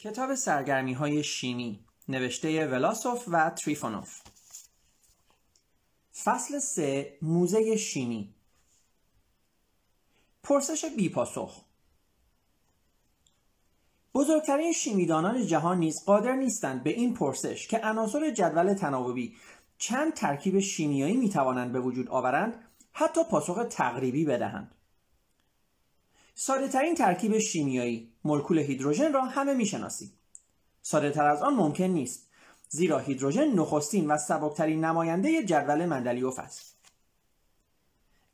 کتاب سرگرمی های شیمی نوشته ولاسوف و تریفونوف. فصل سه موزه شیمی. پرسش بی پاسخ. بزرگترین شیمیدانان جهان نیز قادر نیستند به این پرسش که عناصر جدول تناوبی چند ترکیب شیمیایی می توانند به وجود آورند حتی پاسخ تقریبی بدهند. ساده ترین ترکیب شیمیایی. مولکول هیدروژن را همه می‌شناسید ساده تر از آن ممکن نیست زیرا هیدروژن نخستین و سبکترین نماینده جدول مندلیوف است.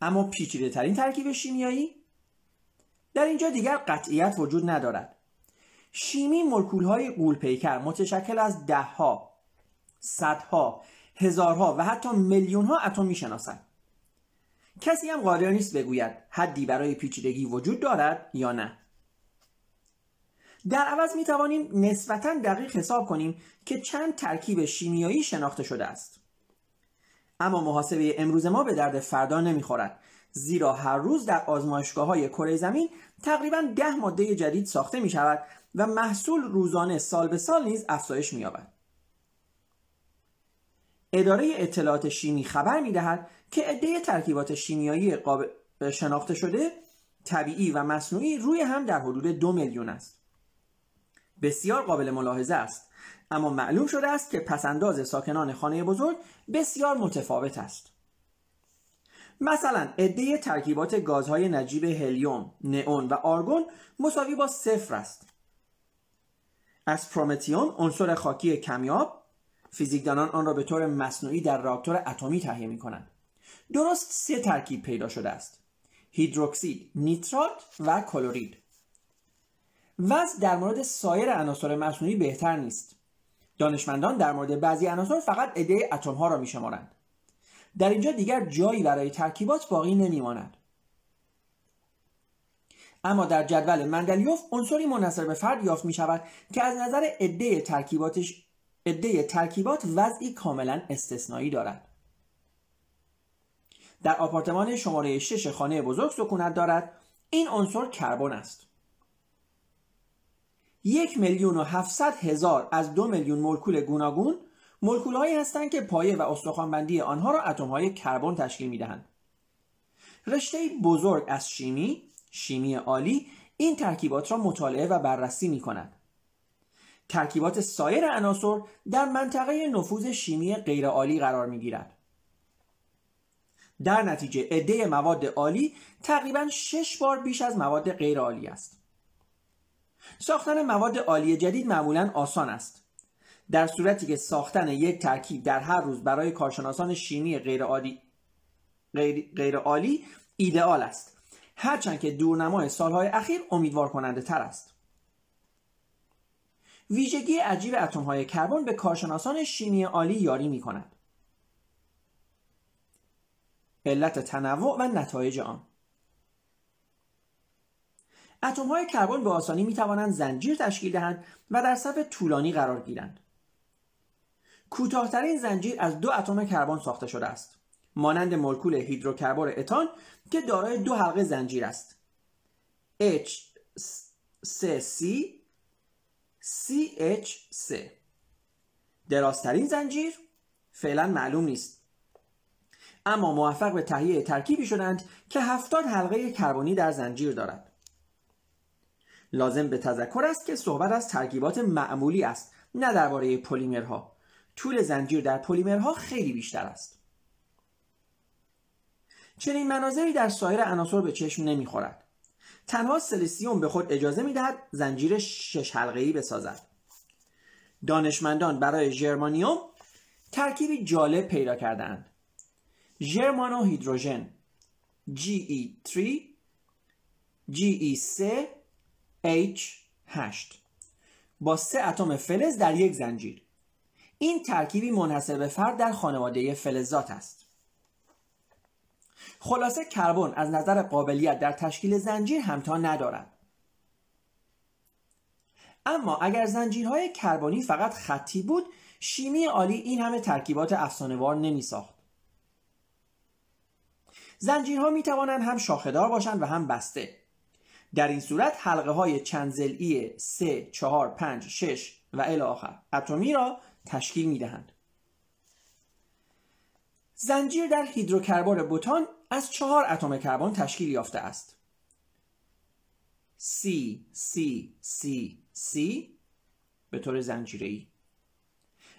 اما پیچیده ترین ترکیب شیمیایی؟ در اینجا دیگر قطعیت وجود ندارد. شیمی مولکول های قول پیکر متشکل از دهها صدها هزارها و حتی میلیون ها اتم می‌شناسند. کسی هم قادر نیست بگوید حدی برای پیچیدگی وجود دارد یا نه در عوض می توانیم نسبتا دقیق حساب کنیم که چند ترکیب شیمیایی شناخته شده است اما محاسبه امروز ما به درد فردا نمی‌خورد زیرا هر روز در آزمایشگاه های کره زمین تقریبا ده ماده جدید ساخته می شود و محصول روزانه سال به سال نیز افزایش می یابد. اداره اطلاعات شیمی خبر می دهد که عده ترکیبات شیمیایی قابل شناخته شده طبیعی و مصنوعی روی هم در حدود دو میلیون است. بسیار قابل ملاحظه است. اما معلوم شده است که پسنداز ساکنان خانه بزرگ بسیار متفاوت است. مثلا عده ترکیبات گازهای نجیب هلیوم، نئون و آرگون مساوی با صفر است. از پرومتیون عنصر خاکی کمیاب فیزیکدانان آن را به طور مصنوعی در راکتور اتمی تهیه می کنند درست سه ترکیب پیدا شده است. هیدروکسید، نیترات و کلورید. وضع در مورد سایر عناصر مصنوعی بهتر نیست. دانشمندان در مورد بعضی عناصر فقط عده اتم ها را میشمارند. در اینجا دیگر جایی برای ترکیبات باقی نمیماند. اما در جدول مندلیوف عنصری منحصر به فرد یافت می شود که از نظر عده ترکیباتش عده ترکیبات وضعی کاملا استثنایی دارد. در آپارتمان شماره 6 خانه بزرگ سکونت دارد این عنصر کربن است یک میلیون و هفتصد هزار از دو میلیون مولکول گوناگون مولکول هایی هستند که پایه و استخوانبندی آنها را اتم های کربن تشکیل می دهند. رشته بزرگ از شیمی شیمی عالی این ترکیبات را مطالعه و بررسی می کند. ترکیبات سایر عناصر در منطقه نفوذ شیمی غیرعالی قرار می گیرد. در نتیجه عده مواد عالی تقریبا شش بار بیش از مواد غیر عالی است. ساختن مواد عالی جدید معمولا آسان است. در صورتی که ساختن یک ترکیب در هر روز برای کارشناسان شیمی غیر عالی غیر, عالی ایدئال است. هرچند که دورنمای سالهای اخیر امیدوار کننده تر است. ویژگی عجیب اتم های کربن به کارشناسان شیمی عالی یاری می کند علت تنوع و نتایج آن. اتم های کربن به آسانی می توانند زنجیر تشکیل دهند و در صف طولانی قرار گیرند. کوتاهترین زنجیر از دو اتم کربن ساخته شده است مانند مولکول هیدروکربن اتان که دارای دو حلقه زنجیر است. H C C CH3 درازترین زنجیر فعلا معلوم نیست. اما موفق به تهیه ترکیبی شدند که هفتاد حلقه کربنی در زنجیر دارد. لازم به تذکر است که صحبت از ترکیبات معمولی است نه درباره پلیمرها. طول زنجیر در پلیمرها خیلی بیشتر است. چنین مناظری در سایر عناصر به چشم نمی‌خورد. تنها سلیسیوم به خود اجازه می‌دهد زنجیر شش حلقه‌ای بسازد. دانشمندان برای ژرمانیوم ترکیبی جالب پیدا کردند ژرمانو هیدروژن GE3 GE3 H8 با سه اتم فلز در یک زنجیر. این ترکیبی منحصر به فرد در خانواده فلزات است. خلاصه کربن از نظر قابلیت در تشکیل زنجیر همتا ندارد. اما اگر زنجیرهای کربنی فقط خطی بود شیمی عالی این همه ترکیبات افسانه‌وار نمی ساخت زنجیرها می توانند هم شاخهدار باشند و هم بسته. در این صورت حلقه های چند زلی 3 4 5 6 و الی آخر اتمی را تشکیل می دهند زنجیر در هیدروکربن بوتان از چهار اتم کربن تشکیل یافته است. C C C C به طور زنجیره ای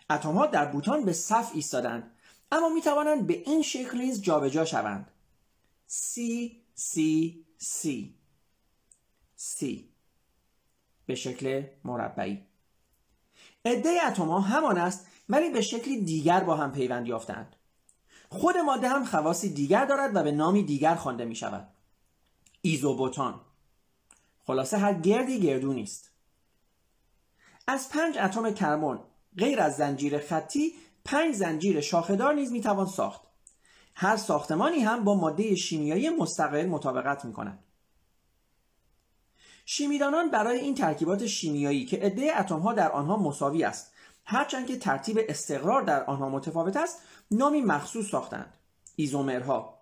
اتم ها در بوتان به صف ایستادند اما می توانند به این شکل نیز جابجا شوند. C C C. C. به شکل مربعی. عده اتم ها همان است ولی به شکلی دیگر با هم پیوند یافتند خود ماده هم خواصی دیگر دارد و به نامی دیگر خوانده می شود ایزوبوتان. خلاصه هر گردی گردو نیست. از پنج اتم کربن غیر از زنجیر خطی پنج زنجیر شاخهدار نیز می‌توان ساخت. هر ساختمانی هم با ماده شیمیایی مستقل مطابقت می کند. شیمیدانان برای این ترکیبات شیمیایی که عده اتمها در آنها مساوی است هرچند که ترتیب استقرار در آنها متفاوت است نامی مخصوص ساختند. ایزومرها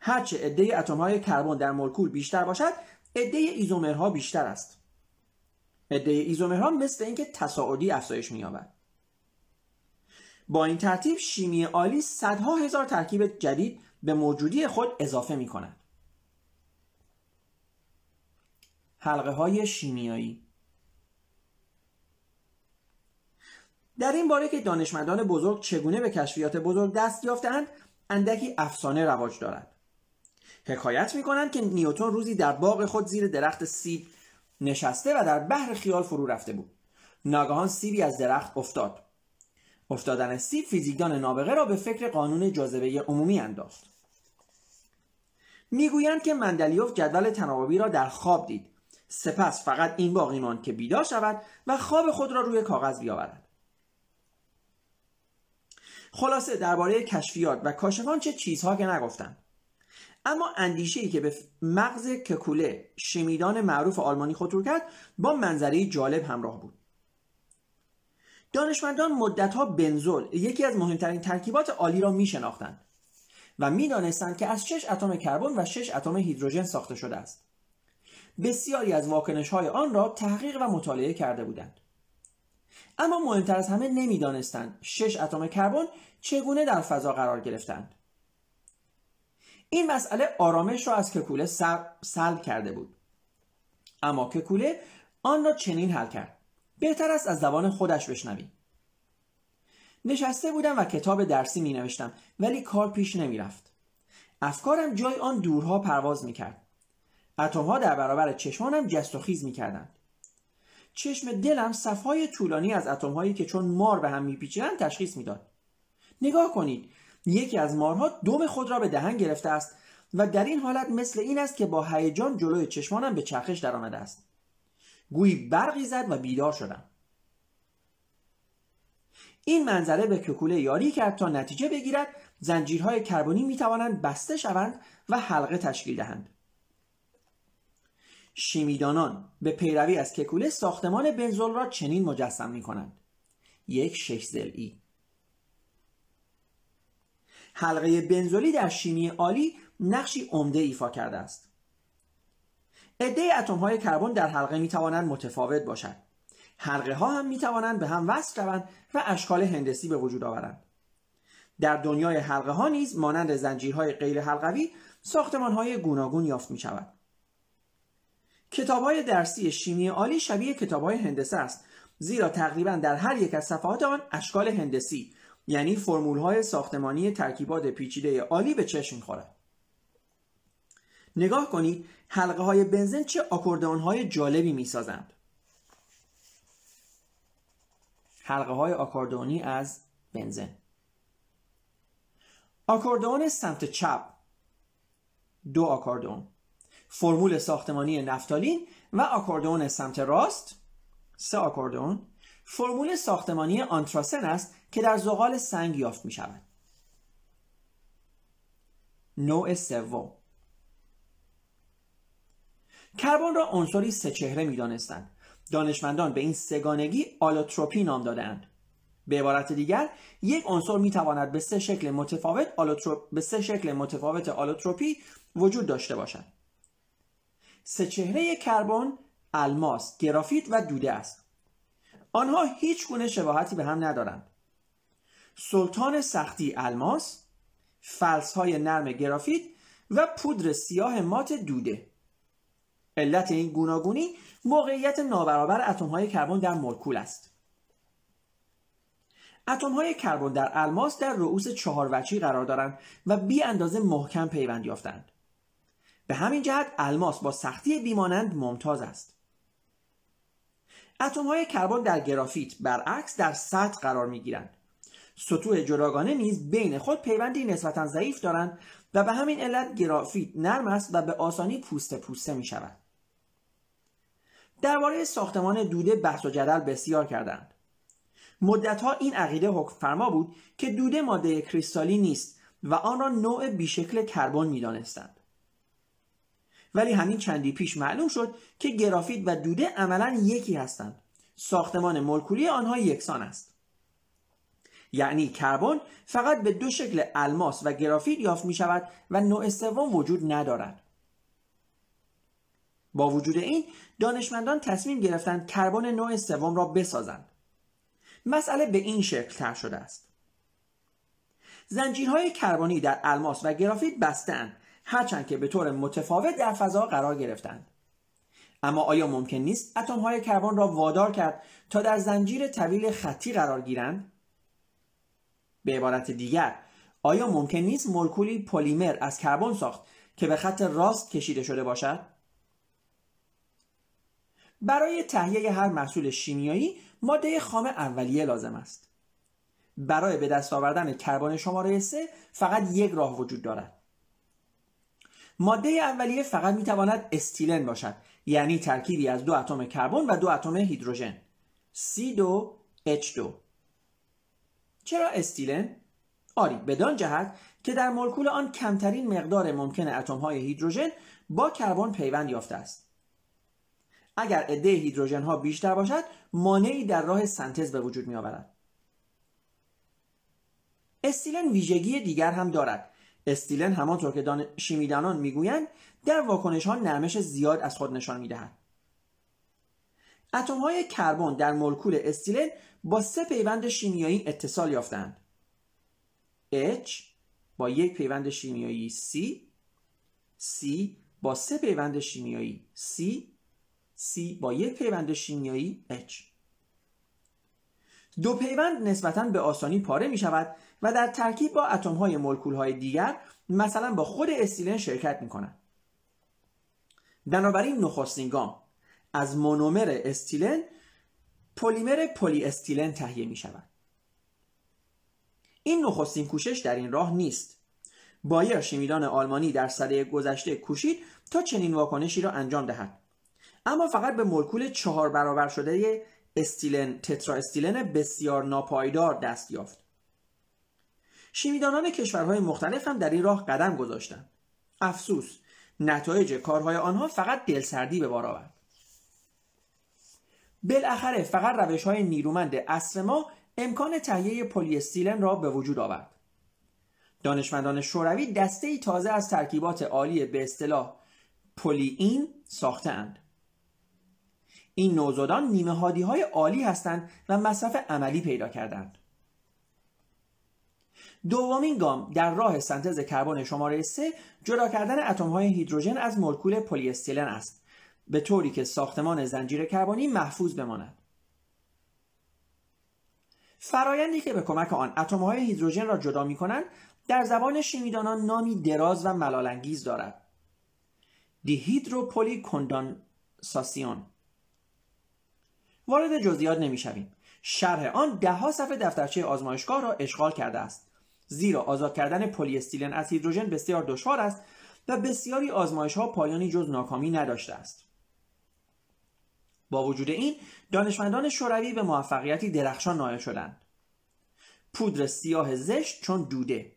هرچه عده اتمهای کربن در مولکول بیشتر باشد عده ایزومرها بیشتر است. عده ایزومرها مثل اینکه تصاعدی افزایش می‌یابد. با این ترتیب شیمی عالی صدها هزار ترکیب جدید به موجودی خود اضافه می کند. حلقه های شیمیایی در این باره که دانشمندان بزرگ چگونه به کشفیات بزرگ دست یافتند اندکی افسانه رواج دارد حکایت می کنند که نیوتون روزی در باغ خود زیر درخت سیب نشسته و در بحر خیال فرو رفته بود. ناگهان سیبی از درخت افتاد. افتادن سیب فیزیکدان نابغه را به فکر قانون جاذبه عمومی انداخت. می‌گویند که مندلیوف جدول تناوبی را در خواب دید. سپس فقط این باقی ماند که بیدار شود و خواب خود را روی کاغذ بیاورد. خلاصه درباره کشفیات و کاشفان چه چیزها که نگفتند. اما اندیشه ای که به مغز ککوله شمیدان معروف آلمانی خطور کرد با منظری جالب همراه بود. دانشمندان مدتها بنزول یکی از مهمترین ترکیبات عالی را می شناختند و می دانستند که از شش اتم کربن و شش اتم هیدروژن ساخته شده است. بسیاری از واکنش های آن را تحقیق و مطالعه کرده بودند. اما مهمتر از همه نمی‌دانستند شش اتم کربن چگونه در فضا قرار گرفتند. این مسئله آرامش را از ککوله سلب کرده بود. اما ککوله آن را چنین حل کرد. بهتر است از زبان خودش بشنویم نشسته بودم و کتاب درسی می نوشتم ولی کار پیش نمی رفت. افکارم جای آن دورها پرواز می کرد. اتمها در برابر چشمانم جست و خیز می کردند. چشم دلم صفهای طولانی از اتمهایی که چون مار به هم میپیچیدند تشخیص می‌داد. نگاه کنید یکی از مارها دم خود را به دهن گرفته است و در این حالت مثل این است که با هیجان جلوی چشمانم به چرخش درآمده است. گویی برقی زد و بیدار شدم. این منظره به ککوله یاری کرد تا نتیجه بگیرد زنجیرهای کربنی می توانند بسته شوند و حلقه تشکیل دهند. شیمیدانان به پیروی از ککوله ساختمان بنزول را چنین مجسم می کنند یک شش زلی حلقه بنزولی در شیمی عالی نقشی عمده ایفا کرده است. عده اتم های کربن در حلقه می توانند متفاوت باشد حلقه ها هم می توانند به هم وصل شوند و اشکال هندسی به وجود آورند. در دنیای حلقه ها نیز مانند زنجیرهای غیر حلقوی ساختمان های گوناگون یافت می شود کتاب های درسی شیمی عالی شبیه کتاب های هندسه است زیرا تقریبا در هر یک از صفحات آن اشکال هندسی یعنی فرمول های ساختمانی ترکیبات پیچیده عالی به چشم می‌خورد. نگاه کنید حلقه های بنزین چه آکوردئون های جالبی می سازند. حلقه های آکوردئونی از بنزین. آکوردئون سمت چپ. دو آکوردئون. فرمول ساختمانی نفتالین و آکوردئون سمت راست. سه آکوردئون. فرمول ساختمانی آنتراسن است که در زغال سنگ یافت می شود نوع سوم. کربن را عنصری سه چهره می دانستند. دانشمندان به این سگانگی آلوتروپی نام دادند. به عبارت دیگر یک عنصر می تواند به سه شکل متفاوت به سه شکل متفاوت آلوتروپی وجود داشته باشد. سه چهره کربن الماس گرافیت و دوده است آنها هیچ گونه شباهتی به هم ندارند سلطان سختی الماس فلس های نرم گرافیت و پودر سیاه مات دوده علت این گوناگونی موقعیت نابرابر اتم های کربن در مولکول است. اتم های کربن در الماس در رؤوس چهار وچی قرار دارند و بی اندازه محکم پیوند یافتند. به همین جهت الماس با سختی بیمانند ممتاز است. اتم های کربن در گرافیت برعکس در سطح قرار می گیرند سطوح جداگانه نیز بین خود پیوندی نسبتا ضعیف دارند و به همین علت گرافیت نرم است و به آسانی پوسته پوسته می شود درباره ساختمان دوده بحث و جدل بسیار کردند. مدتها این عقیده حکم فرما بود که دوده ماده کریستالی نیست و آن را نوع بیشکل کربن می‌دانستند. ولی همین چندی پیش معلوم شد که گرافیت و دوده عملا یکی هستند. ساختمان مولکولی آنها یکسان است. یعنی کربن فقط به دو شکل الماس و گرافیت یافت می شود و نوع سوم وجود ندارد. با وجود این دانشمندان تصمیم گرفتند کربن نوع سوم را بسازند. مسئله به این شکل تر شده است. زنجیرهای کربنی در الماس و گرافیت بستند هرچند که به طور متفاوت در فضا قرار گرفتند. اما آیا ممکن نیست اتمهای کربن را وادار کرد تا در زنجیر طویل خطی قرار گیرند؟ به عبارت دیگر آیا ممکن نیست مولکولی پلیمر از کربن ساخت که به خط راست کشیده شده باشد؟ برای تهیه هر محصول شیمیایی ماده خام اولیه لازم است. برای به دست آوردن کربن شماره 3 فقط یک راه وجود دارد. ماده اولیه فقط می‌تواند استیلن باشد یعنی ترکیبی از دو اتم کربن و دو اتم هیدروژن C2H2 چرا استیلن؟ آری بدان جهت که در مولکول آن کمترین مقدار ممکن اتم های هیدروژن با کربن پیوند یافته است. اگر عده هیدروژن ها بیشتر باشد مانعی در راه سنتز به وجود می آورد استیلن ویژگی دیگر هم دارد. استیلن همانطور که دان... شیمیدانان می‌گویند در واکنش ها نرمش زیاد از خود نشان می‌دهد. اتم های کربن در مولکول استیلن با سه پیوند شیمیایی اتصال یافتند H با یک پیوند شیمیایی C C با سه پیوند شیمیایی C C با یک پیوند شیمیایی H. دو پیوند نسبتا به آسانی پاره می شود و در ترکیب با اتم های مولکول های دیگر مثلا با خود استیلن شرکت می کنند بنابراین نخستین گام از مونومر استیلن پلیمر پلی استیلن تهیه می شود این نخستین کوشش در این راه نیست. بایر شیمیدان آلمانی در سده گذشته کوشید تا چنین واکنشی را انجام دهد. اما فقط به مولکول چهار برابر شده استیلن تترا استیلن بسیار ناپایدار دست یافت. شیمیدانان کشورهای مختلف هم در این راه قدم گذاشتند. افسوس نتایج کارهای آنها فقط دلسردی به بار آورد. بالاخره فقط روش های نیرومند عصر ما امکان تهیه پلی استیلن را به وجود آورد. دانشمندان شوروی دسته ای تازه از ترکیبات آلی به اصطلاح پلی این ساختند این نوزادان نیمه هادی های عالی هستند و مصرف عملی پیدا کردند. دومین گام در راه سنتز کربن شماره 3 جدا کردن اتم های هیدروژن از مولکول پلی استیلن است به طوری که ساختمان زنجیره کربنی محفوظ بماند. فرایندی که به کمک آن اتم های هیدروژن را جدا می کنند در زبان شیمیدانان نامی دراز و ملالانگیز دارد. دیهیدروپولی کندانساسیون وارد جزئیات نمی‌شویم. شرح آن دهها صفحه دفترچه آزمایشگاه را اشغال کرده است. زیرا آزاد کردن پلی استیلن از هیدروژن بسیار دشوار است و بسیاری آزمایش ها پایانی جز ناکامی نداشته است. با وجود این دانشمندان شوروی به موفقیتی درخشان نایل شدند. پودر سیاه زشت چون دوده.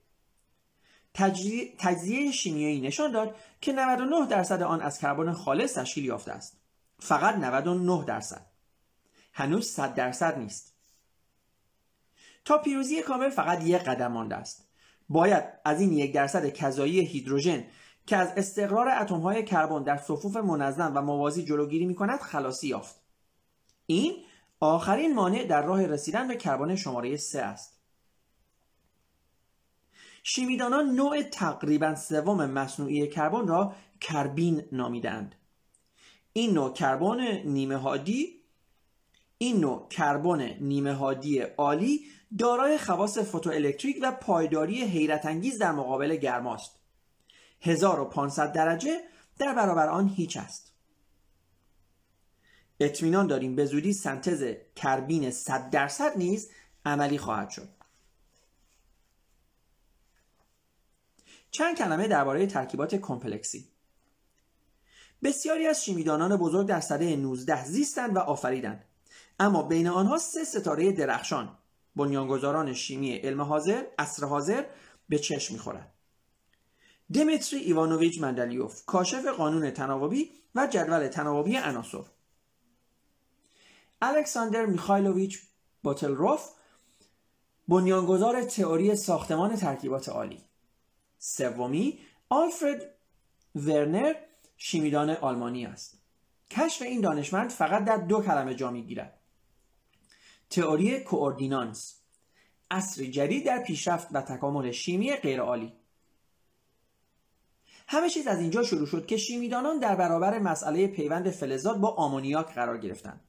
تجزیه شیمیایی نشان داد که 99 درصد آن از کربن خالص تشکیل یافته است. فقط 99 درصد. هنوز 100 درصد نیست. تا پیروزی کامل فقط یک قدم مانده است. باید از این یک درصد کذایی هیدروژن که از استقرار اتمهای کربن در صفوف منظم و موازی جلوگیری می کند خلاصی یافت. این آخرین مانع در راه رسیدن به کربن شماره 3 است. شیمیدانان نوع تقریبا سوم مصنوعی کربن را کربین نامیدند این نوع کربن نیمه هادی این نوع کربن نیمه هادی عالی دارای خواص فوتوالکتریک و پایداری حیرت انگیز در مقابل گرماست 1500 درجه در برابر آن هیچ است. اطمینان داریم به زودی سنتز کربین 100 درصد نیز عملی خواهد شد. چند کلمه درباره ترکیبات کمپلکسی. بسیاری از شیمیدانان بزرگ در سده 19 زیستند و آفریدند. اما بین آنها سه ستاره درخشان. بنیانگذاران شیمی علم حاضر اصر حاضر به چشم می‌خورد دمیتری ایوانوویچ مندلیوف کاشف قانون تناوبی و جدول تناوبی عناصر الکساندر میخایلوویچ باتلروف بنیانگذار تئوری ساختمان ترکیبات عالی. سومی آلفرد ورنر شیمیدان آلمانی است. کشف این دانشمند فقط در دو کلمه جا می‌گیرد. تئوری کوردینانس اصری جدید در پیشرفت و تکامل شیمی غیرعالی. همه چیز از اینجا شروع شد که شیمیدانان در برابر مسئله پیوند فلزات با آمونیاک قرار گرفتند.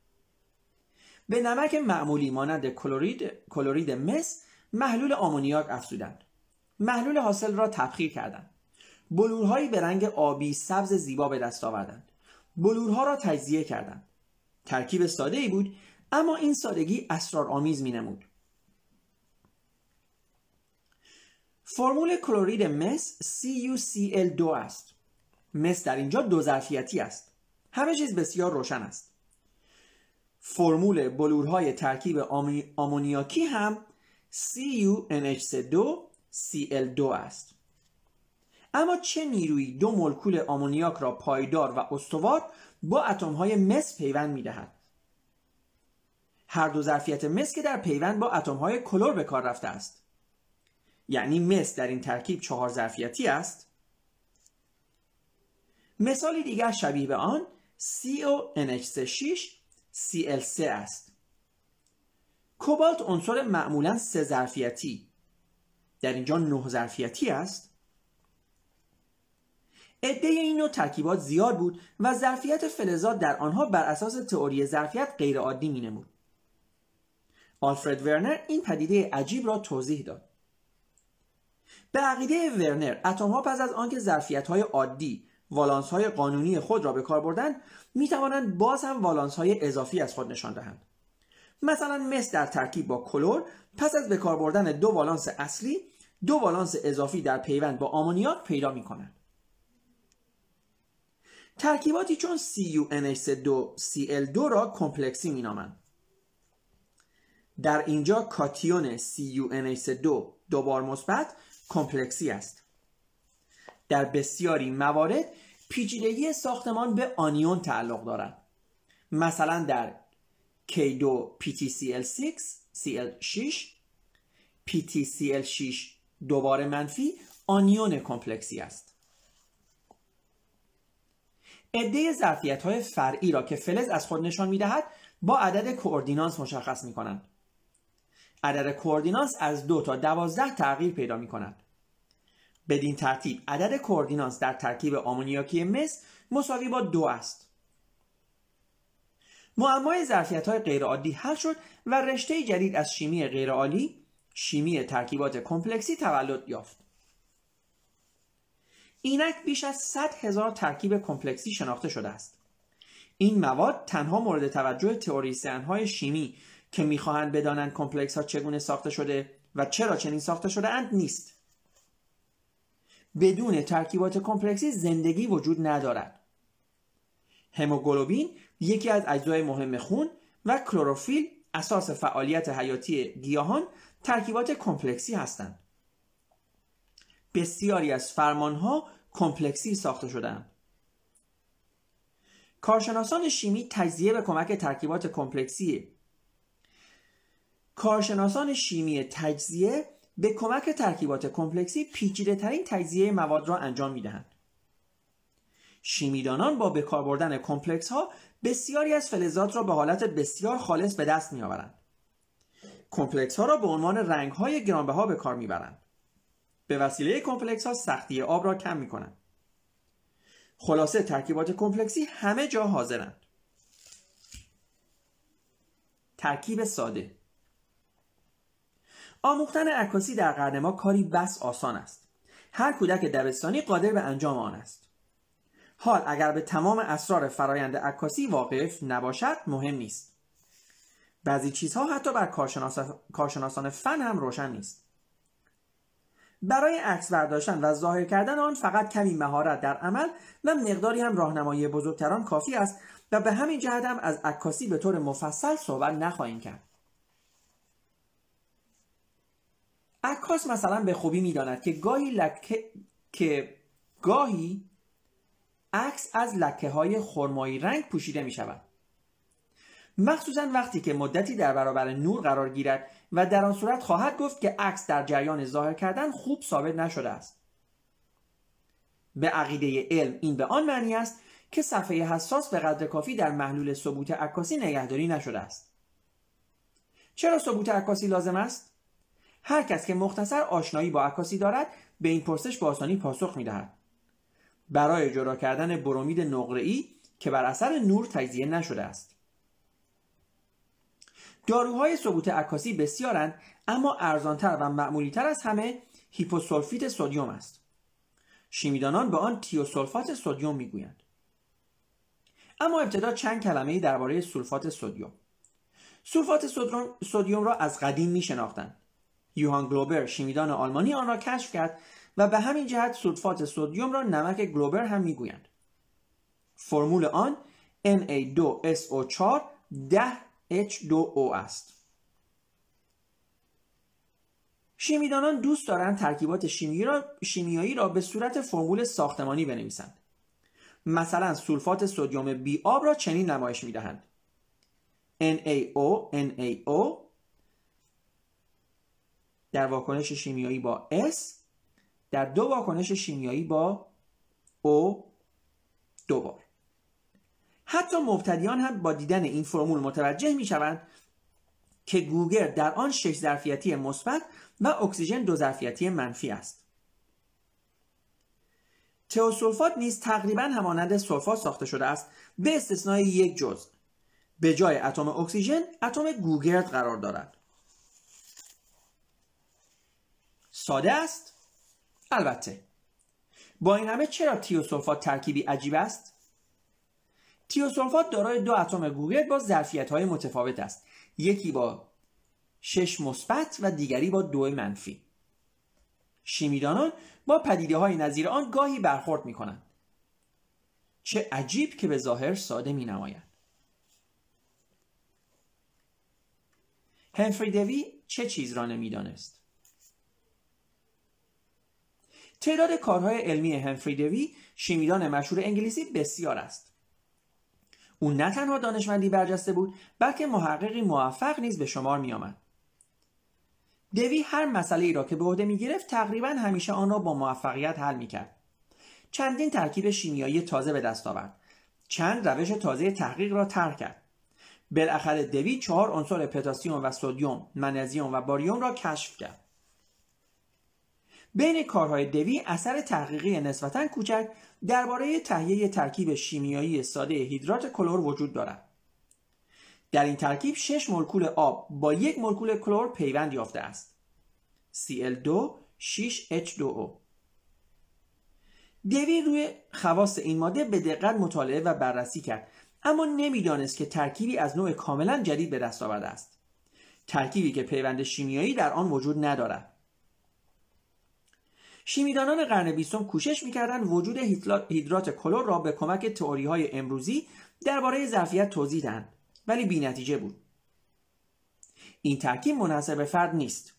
به نمک معمولی مانند کلورید کلورید مس محلول آمونیاک افزودند. محلول حاصل را تبخیر کردند. بلورهایی به رنگ آبی سبز زیبا به دست آوردند. بلورها را تجزیه کردند. ترکیب ساده ای بود اما این سادگی اسرارآمیز می نمود فرمول کلورید مس CuCl2 است. مس در اینجا دو ظرفیتی است. همه چیز بسیار روشن است. فرمول بلورهای ترکیب آمونیاکی هم CuNH2 Cl2 است. اما چه نیرویی دو مولکول آمونیاک را پایدار و استوار با اتمهای مس پیوند می‌دهد؟ هر دو ظرفیت مس که در پیوند با اتمهای کلور به کار رفته است. یعنی مس در این ترکیب چهار ظرفیتی است. مثالی دیگر شبیه به آن CONH6 Cl3 است. کوبالت عنصر معمولا سه ظرفیتی. در اینجا نه ظرفیتی است. عده این نوع ترکیبات زیاد بود و ظرفیت فلزات در آنها بر اساس تئوری ظرفیت غیرعادی مینمود. آلفرد ورنر این پدیده عجیب را توضیح داد. به عقیده ورنر اتم ها پس از آنکه ظرفیت های عادی والانس های قانونی خود را به کار بردند می توانند باز هم والانس های اضافی از خود نشان دهند. مثلا مس در ترکیب با کلور پس از به کار بردن دو والانس اصلی دو والانس اضافی در پیوند با آمونیاک پیدا می کنند ترکیباتی چون CuNH2 Cl2 را کمپلکسی می نامند در اینجا کاتیون CuNH2 دو بار مثبت کمپلکسی است. در بسیاری موارد پیچیدگی ساختمان به آنیون تعلق دارد. مثلا در K2 PTCl6 Cl6 PTCl6 دو بار منفی آنیون کمپلکسی است. عده ظرفیت های فرعی را که فلز از خود نشان می دهد با عدد کوردینانس مشخص می کنند عدد کوردینانس از دو تا دوازده تغییر پیدا می کند. بدین ترتیب عدد کوردینانس در ترکیب آمونیاکی مس مساوی با دو است. معمای ظرفیت های غیرعادی حل شد و رشته جدید از شیمی غیرآلی شیمی ترکیبات کمپلکسی تولد یافت. اینک بیش از 100 هزار ترکیب کمپلکسی شناخته شده است. این مواد تنها مورد توجه تئوریسین های شیمی که می‌خواهند بدانند کمپلکس ها چگونه ساخته شده و چرا چنین ساخته شده اند نیست. بدون ترکیبات کمپلکسی زندگی وجود ندارد. هموگلوبین یکی از اجزای مهم خون و کلروفیل اساس فعالیت حیاتی گیاهان ترکیبات کمپلکسی هستند. بسیاری از فرمنتها کمپلکسی ساخته شدهاند. کارشناسان شیمی تجزیه به کمک ترکیبات کمپلکسی کارشناسان شیمی تجزیه به کمک ترکیبات کمپلکسی پیچیده ترین تجزیه مواد را انجام می دهند. شیمیدانان با بکار بردن کمپلکس ها بسیاری از فلزات را به حالت بسیار خالص به دست می آورند. کمپلکس ها را به عنوان رنگ های گرانبها به کار می‌برند. به وسیله کمپلکس ها سختی آب را کم می کنند. خلاصه ترکیبات کمپلکسی همه جا حاضرند. ترکیب ساده آموختن عکاسی در قرن ما کاری بس آسان است. هر کودک دبستانی قادر به انجام آن است. حال اگر به تمام اسرار فرایند عکاسی واقف نباشد مهم نیست. بعضی چیزها حتی بر کارشناسان فن هم روشن نیست. برای عکس برداشتن و ظاهر کردن آن فقط کمی مهارت در عمل و مقداری هم راهنمایی بزرگتران کافی است و به همین جهت هم از عکاسی به طور مفصل صحبت نخواهیم کرد. عکاس مثلا به خوبی می‌داند که گاهی لکه که گاهی عکس از لکه های خرمایی رنگ پوشیده می شود. مخصوصا وقتی که مدتی در برابر نور قرار گیرد و در آن صورت خواهد گفت که عکس در جریان ظاهر کردن خوب ثابت نشده است. به عقیده علم این به آن معنی است که صفحه حساس به قدر کافی در محلول ثبوت عکاسی نگهداری نشده است. چرا ثبوت عکاسی لازم است؟ هر کس که مختصر آشنایی با عکاسی دارد به این پرسش با آسانی پاسخ می دهد. برای جدا کردن برومید نقره‌ای که بر اثر نور تجزیه نشده است. داروهای ثبوت عکاسی بسیارند اما ارزانتر و معمولیتر از همه هیپوسولفیت سدیم است. شیمیدانان به آن تیوسولفات سدیم می‌گویند. اما ابتدا چند کلمه درباره سولفات سدیم. سولفات سدیم را از قدیم می شناختند. یوهان گلوبر شیمیدان آلمانی آن را کشف کرد و به همین جهت سولفات سدیم را نمک گلوبر هم می‌گویند. فرمول آن Na2SO4 10H2O است. شیمیدانان دوست دارند ترکیبات شیمیایی را به صورت فرمول ساختمانی بنویسند. مثلا سولفات سدیم بی آب را چنین نمایش می‌دهند. NaO NaO در واکنش شیمیایی با S در دو واکنش شیمیایی با O دو بار. حتی مبتدیان هم با دیدن این فرمول متوجه می شوند که گوگر در آن شش ظرفیتی مثبت و اکسیژن دو ظرفیتی منفی است. تئوسولفات نیز تقریبا همانند سولفات ساخته شده است به استثنای یک جزء. به جای اتم اکسیژن اتم گوگرد قرار دارد. ساده است؟ البته. با این همه چرا تیوسولفات ترکیبی عجیب است؟ تیوسولفات دارای دو اتم گوگرد با ظرفیت های متفاوت است. یکی با شش مثبت و دیگری با دو منفی. شیمیدانان با پدیده های نظیر آن گاهی برخورد می کنند چه عجیب که به ظاهر ساده می نماید. هنفری دوی چه چیز را نمی‌دانست؟ تعداد کارهای علمی هنفری دوی شیمیدان مشهور انگلیسی بسیار است او نه تنها دانشمندی برجسته بود بلکه محققی موفق نیز به شمار می آمد. دوی هر مسئله ای را که به عهده می گرفت تقریبا همیشه آن را با موفقیت حل می کرد. چندین ترکیب شیمیایی تازه به دست آورد. چند روش تازه تحقیق را طرح کرد. بالاخره دوی چهار عنصر پتاسیم و سدیم، منزیم و باریوم را کشف کرد. بین کارهای دوی اثر تحقیقی نسبتا کوچک درباره تهیه ترکیب شیمیایی ساده هیدرات کلور وجود دارد. در این ترکیب 6 مولکول آب با یک مولکول کلور پیوند یافته است. Cl2 6H2O دوی روی خواص این ماده به دقت مطالعه و بررسی کرد اما نمی‌دانست که ترکیبی از نوع کاملا جدید به دست آورده است ترکیبی که پیوند شیمیایی در آن وجود ندارد شیمیدانان قرن بیستم کوشش می‌کردند وجود هیدرات کلور را به کمک تئوری های امروزی درباره ظرفیت توضیح دهند ولی بینتیجه بود. این ترکیب به فرد نیست.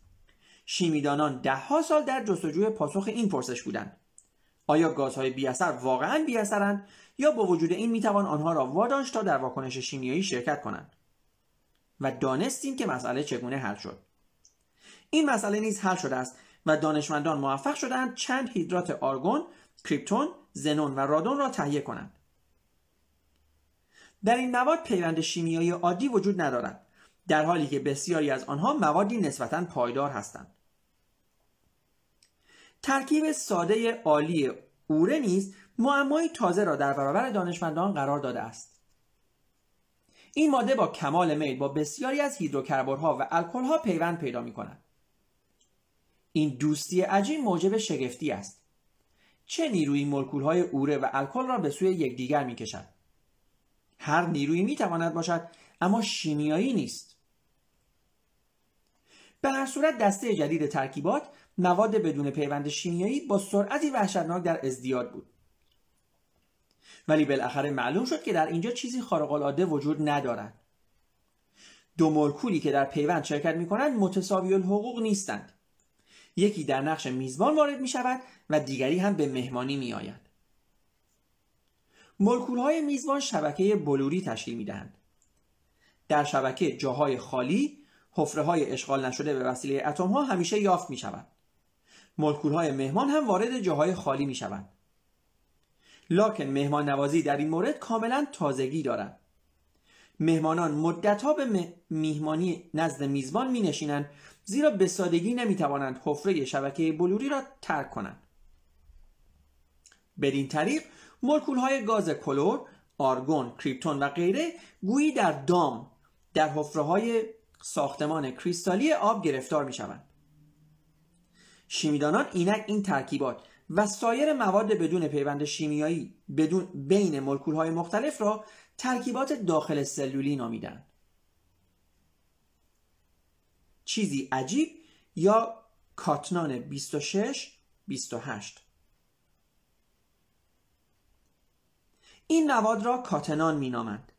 شیمیدانان دهها سال در جستجوی پاسخ این پرسش بودند. آیا گازهای بیاثر واقعا بیاثرند یا با وجود این می‌توان آنها را واداشت تا در واکنش شیمیایی شرکت کنند؟ و دانستیم که مسئله چگونه حل شد. این مسئله نیز حل شده است و دانشمندان موفق شدند چند هیدرات آرگون، کریپتون زنون و رادون را تهیه کنند. در این مواد پیوند شیمیایی عادی وجود ندارد در حالی که بسیاری از آنها موادی نسبتا پایدار هستند. ترکیب ساده عالی اوره نیز معمایی تازه را در برابر دانشمندان قرار داده است. این ماده با کمال میل با بسیاری از هیدروکربنها و الکلها پیوند پیدا می کند این دوستی عجیب موجب شگفتی است. چه نیروی مولکول های اوره و الکل را به سوی یکدیگر می کشد هر نیرویی می تواند باشد اما شیمیایی نیست. به هر صورت دسته جدید ترکیبات مواد بدون پیوند شیمیایی با سرعتی وحشتناک در ازدیاد بود. ولی بالاخره معلوم شد که در اینجا چیزی خارق وجود ندارد. دو مولکولی که در پیوند شرکت می کنند متساوی الحقوق نیستند. یکی در نقش میزبان وارد می شود و دیگری هم به مهمانی می آید مولکول های میزبان شبکه بلوری تشکیل می دهند. در شبکه جاهای خالی حفره های اشغال نشده به وسیله اتم ها همیشه یافت می شود. مولکول های مهمان هم وارد جاهای خالی می شوند. لاکن مهمان نوازی در این مورد کاملا تازگی دارد. مهمانان مدتها به میهمانی نزد میزبان می نشینند زیرا به سادگی نمی توانند حفره شبکه بلوری را ترک کنند. بدین طریق مولکول های گاز کلور، آرگون، کریپتون و غیره گویی در دام در حفره های ساختمان کریستالی آب گرفتار می شوند. شیمیدانان اینک این ترکیبات و سایر مواد بدون پیوند شیمیایی بدون بین مولکول های مختلف را ترکیبات داخل سلولی نامیدند. چیزی عجیب یا کاتنان 26 28 این مواد را کاتنان مینامند.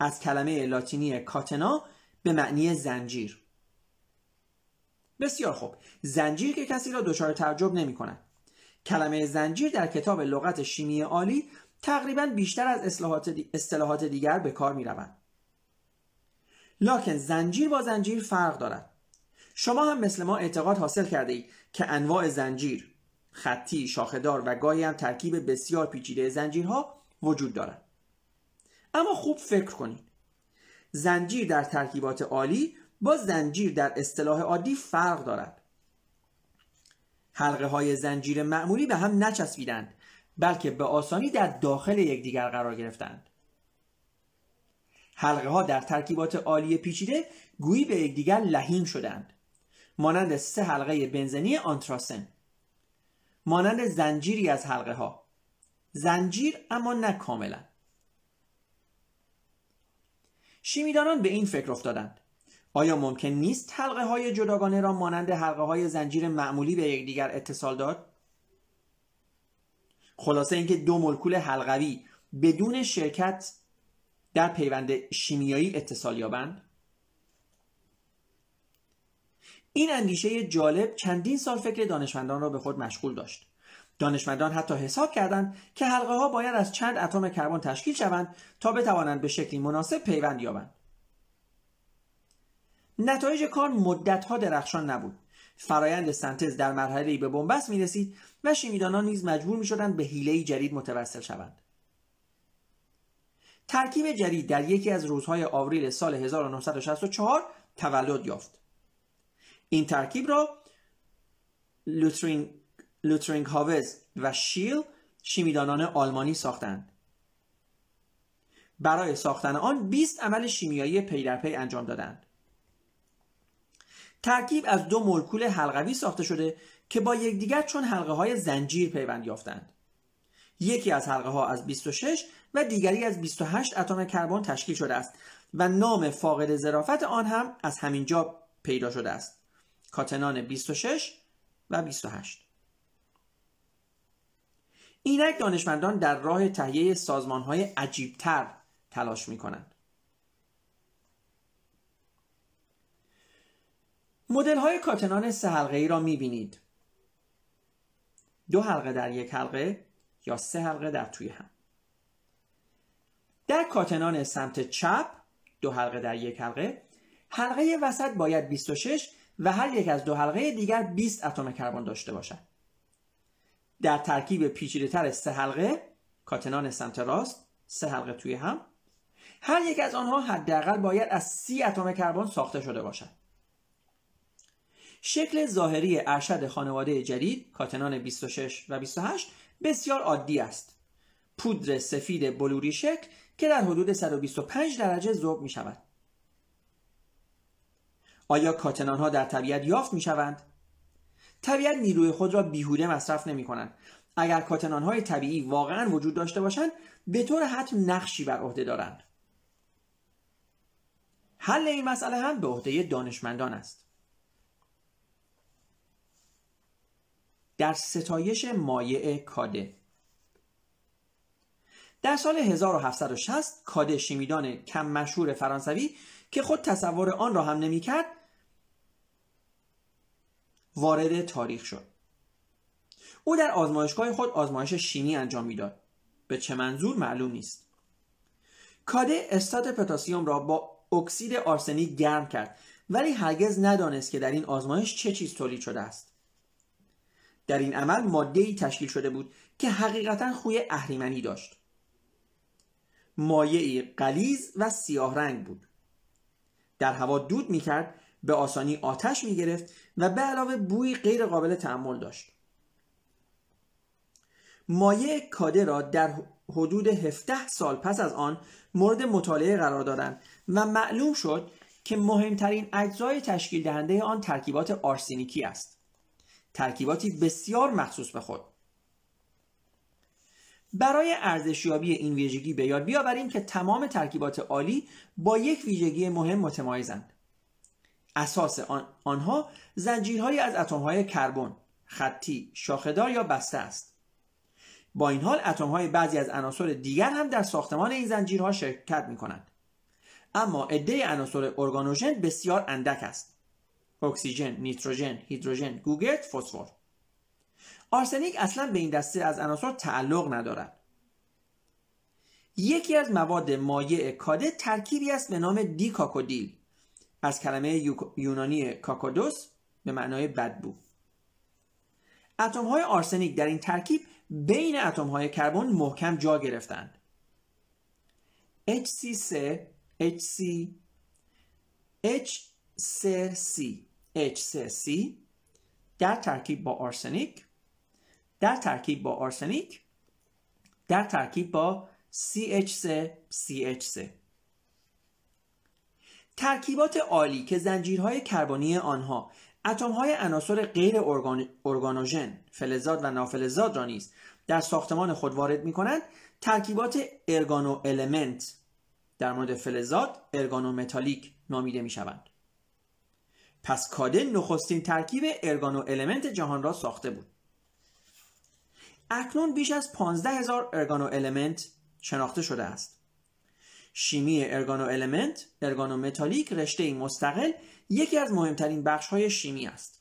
از کلمه لاتینی کاتنا به معنی زنجیر. بسیار خوب. زنجیر که کسی را دچار تعجب نمی کند کلمه زنجیر در کتاب لغت شیمی عالی تقریبا بیشتر از اصطلاحات دیگر به کار می روند. لکن زنجیر با زنجیر فرق دارد. شما هم مثل ما اعتقاد حاصل کرده اید که انواع زنجیر خطی، شاخدار و گاهی هم ترکیب بسیار پیچیده زنجیرها وجود دارد اما خوب فکر کنید. زنجیر در ترکیبات عالی با زنجیر در اصطلاح عادی فرق دارد. حلقه های زنجیر معمولی به هم نچسبیدند بلکه به آسانی در داخل یکدیگر قرار گرفتند. حلقه ها در ترکیبات عالی پیچیده گویی به یکدیگر لحیم شدند. مانند سه حلقه بنزنی آنتراسن. مانند زنجیری از حلقه ها زنجیر اما نه کاملا. شیمیدانان به این فکر افتادند. آیا ممکن نیست حلقه های جداگانه را مانند حلقه های زنجیر معمولی به یکدیگر اتصال داد؟ خلاصه اینکه دو مولکول حلقوی بدون شرکت در پیوند شیمیایی اتصال یابند؟ این اندیشه جالب چندین سال فکر دانشمندان را به خود مشغول داشت. دانشمندان حتی حساب کردند که حلقه ها باید از چند اتم کربن تشکیل شوند تا بتوانند به شکلی مناسب پیوند یابند. نتایج کار مدت ها درخشان نبود. فرایند سنتز در مرحله به بنبست می رسید و شیمیدانان نیز مجبور می شدند به حیله جدید متوسل شوند. ترکیب جدید در یکی از روزهای آوریل سال 1964 تولد یافت. این ترکیب را لوترینگ لوترینگهاوز و شیل شیمیدانان آلمانی ساختند. برای ساختن آن 20 عمل شیمیایی پی در پی انجام دادند. ترکیب از دو مولکول حلقوی ساخته شده که با یکدیگر چون حلقه های زنجیر پیوند یافتند. یکی از حلقه ها از 26 و دیگری از 28 اتم کربن تشکیل شده است و نام فاقد ظرافت آن هم از همینجا پیدا شده است. کاتنان 26 و 28 اینک دانشمندان در راه تهیه سازمان های عجیبتر تلاش می کنند. مدل های کاتنان سه حلقه ای را می بینید. دو حلقه در یک حلقه یا سه حلقه در توی هم. در کاتنان سمت چپ دو حلقه در یک حلقه حلقه وسط باید 26 و هر یک از دو حلقه دیگر 20 اتم کربن داشته باشد. در ترکیب پیچیده تر سه حلقه کاتنان سمت راست سه حلقه توی هم هر یک از آنها حداقل باید از سی اتم کربن ساخته شده باشد. شکل ظاهری ارشد خانواده جدید کاتنان 26 و 28 بسیار عادی است. پودر سفید بلوری شکل که در حدود 125 درجه ذوب می شود آیا کاتنان ها در طبیعت یافت می شوند؟ طبیعت نیروی خود را بیهوده مصرف نمی کنند. اگر کاتنان های طبیعی واقعا وجود داشته باشند به طور حتم نقشی بر عهده دارند. حل این مسئله هم به عهده دانشمندان است. در ستایش مایع کاده در سال 1760 کاده شیمیدان کم مشهور فرانسوی که خود تصور آن را هم نمی‌کرد وارد تاریخ شد. او در آزمایشگاه خود آزمایش شیمی انجام می‌داد. به چه منظور معلوم نیست. کاده استات پتاسیم را با اکسید آرسنیک گرم کرد ولی هرگز ندانست که در این آزمایش چه چیز تولید شده است. در این عمل ماده ای تشکیل شده بود که حقیقتا خوی اهریمنی داشت. مایعی قلیز و سیاه رنگ بود. در هوا دود می‌کرد به آسانی آتش می گرفت و به علاوه بوی غیر قابل تحمل داشت. مایع کاده را در حدود 17 سال پس از آن مورد مطالعه قرار دادند و معلوم شد که مهمترین اجزای تشکیل دهنده آن ترکیبات آرسنیکی است. ترکیباتی بسیار مخصوص به خود. برای ارزشیابی این ویژگی به یاد بیاوریم که تمام ترکیبات عالی با یک ویژگی مهم متمایزند. اساس آن، آنها زنجیرهایی از اتمهای کربن خطی شاخهدار یا بسته است. با این حال اتمهای بعضی از عناصر دیگر هم در ساختمان این زنجیرها شرکت می کنند اما عده عناصر ارگانوژن بسیار اندک است. اکسیژن نیتروژن هیدروژن گوگرد فسفر. آرسنیک اصلا به این دسته از عناصر تعلق ندارد. یکی از مواد مایع کاده ترکیبی است به نام دیکاکودیل. از کلمه یونانی کاکادوس به معنای بدبو اتم های آرسنیک در این ترکیب بین اتم های کربن محکم جا گرفتند. HC3 HC H3C H3C در ترکیب با آرسنیک در ترکیب با آرسنیک در ترکیب با CH3 CH3 ترکیبات عالی که زنجیرهای کربنی آنها اتمهای عناصر غیر ارگانوژن فلزات و نافلزات را نیز در ساختمان خود وارد می کنند ترکیبات ارگانو المنت در مورد فلزات ارگانو متالیک نامیده می شوند پس کاده نخستین ترکیب ارگانو المنت جهان را ساخته بود. اکنون بیش از 15 هزار ارگانو المنت شناخته شده است. شیمی ارگانو المنت ارگانو متالیک رشته مستقل یکی از مهمترین بخش های شیمی است.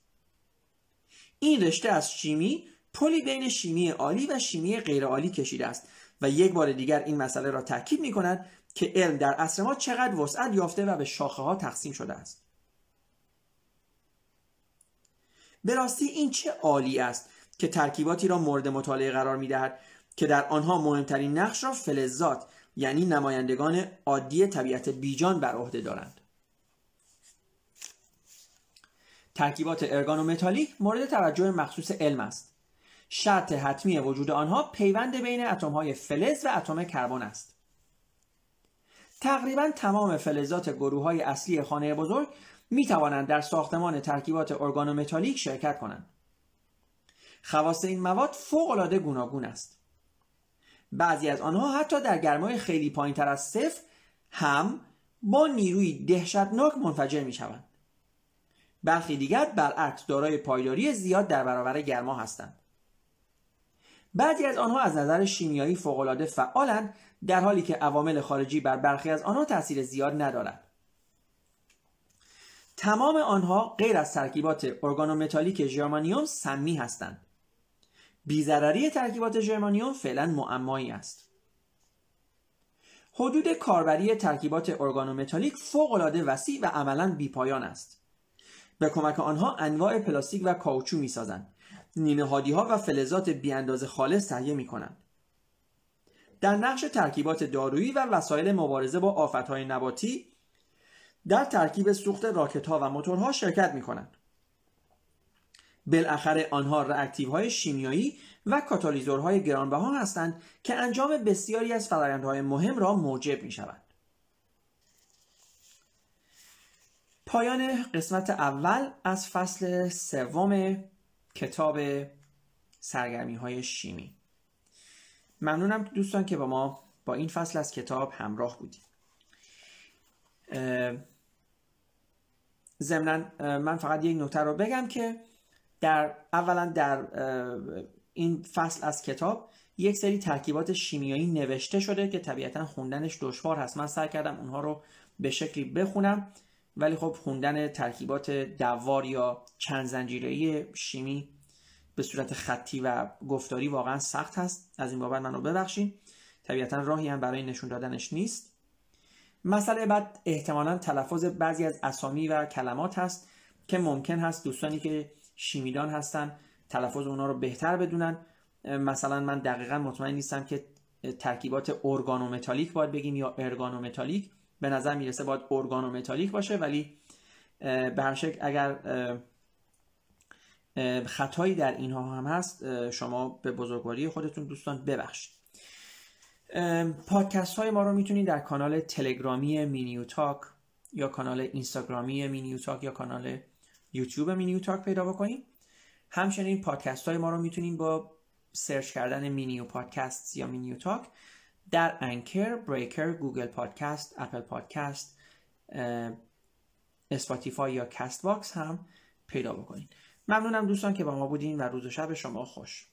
این رشته از شیمی پلی بین شیمی عالی و شیمی غیرعالی کشیده است و یک بار دیگر این مسئله را تاکید می کند که علم در عصر ما چقدر وسعت یافته و به شاخه ها تقسیم شده است. به راستی این چه عالی است که ترکیباتی را مورد مطالعه قرار می دهد که در آنها مهمترین نقش را فلزات یعنی نمایندگان عادی طبیعت بیجان بر عهده دارند. ترکیبات ارگانومتالیک مورد توجه مخصوص علم است. شرط حتمی وجود آنها پیوند بین اتمهای فلز و اتم کربن است. تقریبا تمام فلزات گروه های اصلی خانه بزرگ می توانند در ساختمان ترکیبات ارگانومتالیک شرکت کنند. خواص این مواد فوق العاده گوناگون است. بعضی از آنها حتی در گرمای خیلی پایین تر از صفر هم با نیروی دهشتناک منفجر می شوند برخی دیگر برعکس دارای پایداری زیاد در برابر گرما هستند. بعضی از آنها از نظر شیمیایی فوقالعاده فعالند در حالی که عوامل خارجی بر برخی از آنها تاثیر زیاد ندارد. تمام آنها غیر از ترکیبات ارگانومتالیک ژرمانیوم سمی هستند. بی‌ضرری ترکیبات ژرمانیوم فعلا معمایی است حدود کاربری ترکیبات ارگانومتالیک فوقالعاده وسیع و عملا بیپایان است به کمک آنها انواع پلاستیک و کائوچو می‌سازند نیمه هادی ها و فلزات بی‌اندازه خالص تهیه می کنند. در نقش ترکیبات دارویی و وسایل مبارزه با آفتهای نباتی در ترکیب سوخت راکت ها و موتورها شرکت می کنند. بالاخره آنها رأکتیو های شیمیایی و کاتالیزورهای گرانبها هستند که انجام بسیاری از فرآیندهای مهم را موجب می شوند. پایان قسمت اول از فصل سوم کتاب سرگرمی های شیمی ممنونم دوستان که با ما با این فصل از کتاب همراه بودید ضمنا من فقط یک نکته رو بگم که در اولا در این فصل از کتاب یک سری ترکیبات شیمیایی نوشته شده که طبیعتا خوندنش دشوار هست. من سعی کردم اونها رو به شکلی بخونم ولی خب خوندن ترکیبات دوار یا چند زنجیره شیمی به صورت خطی و گفتاری واقعا سخت هست. از این بابت منو ببخشید. طبیعتا راهی هم برای نشون دادنش نیست. مسئله بعد احتمالا تلفظ بعضی از اسامی و کلمات هست که ممکن هست دوستانی که شیمیدان هستن تلفظ اونا رو بهتر بدونن. مثلا من دقیقا مطمئن نیستم که ترکیبات ارگانومتالیک باید بگیم یا ارگانومتالیک. به نظر می‌رسه باید ارگانومتالیک باشه ولی به هر شکل اگر خطایی در اینها هم هست شما به بزرگواری خودتون دوستان ببخشید. پادکست های ما رو می‌تونید در کانال تلگرامی مینیو تاک یا کانال اینستاگرامی مینیو تاک یا کانال یوتیوب مینیو تاک پیدا بکنید همچنین پادکست های ما رو می‌تونید با سرچ کردن مینیو پادکست یا مینیو تاک در Anchor، Breaker، Google Podcast، Apple Podcast، Spotify یا Castbox هم پیدا بکنید ممنونم دوستان که با ما بودین و روز و شب شما خوش.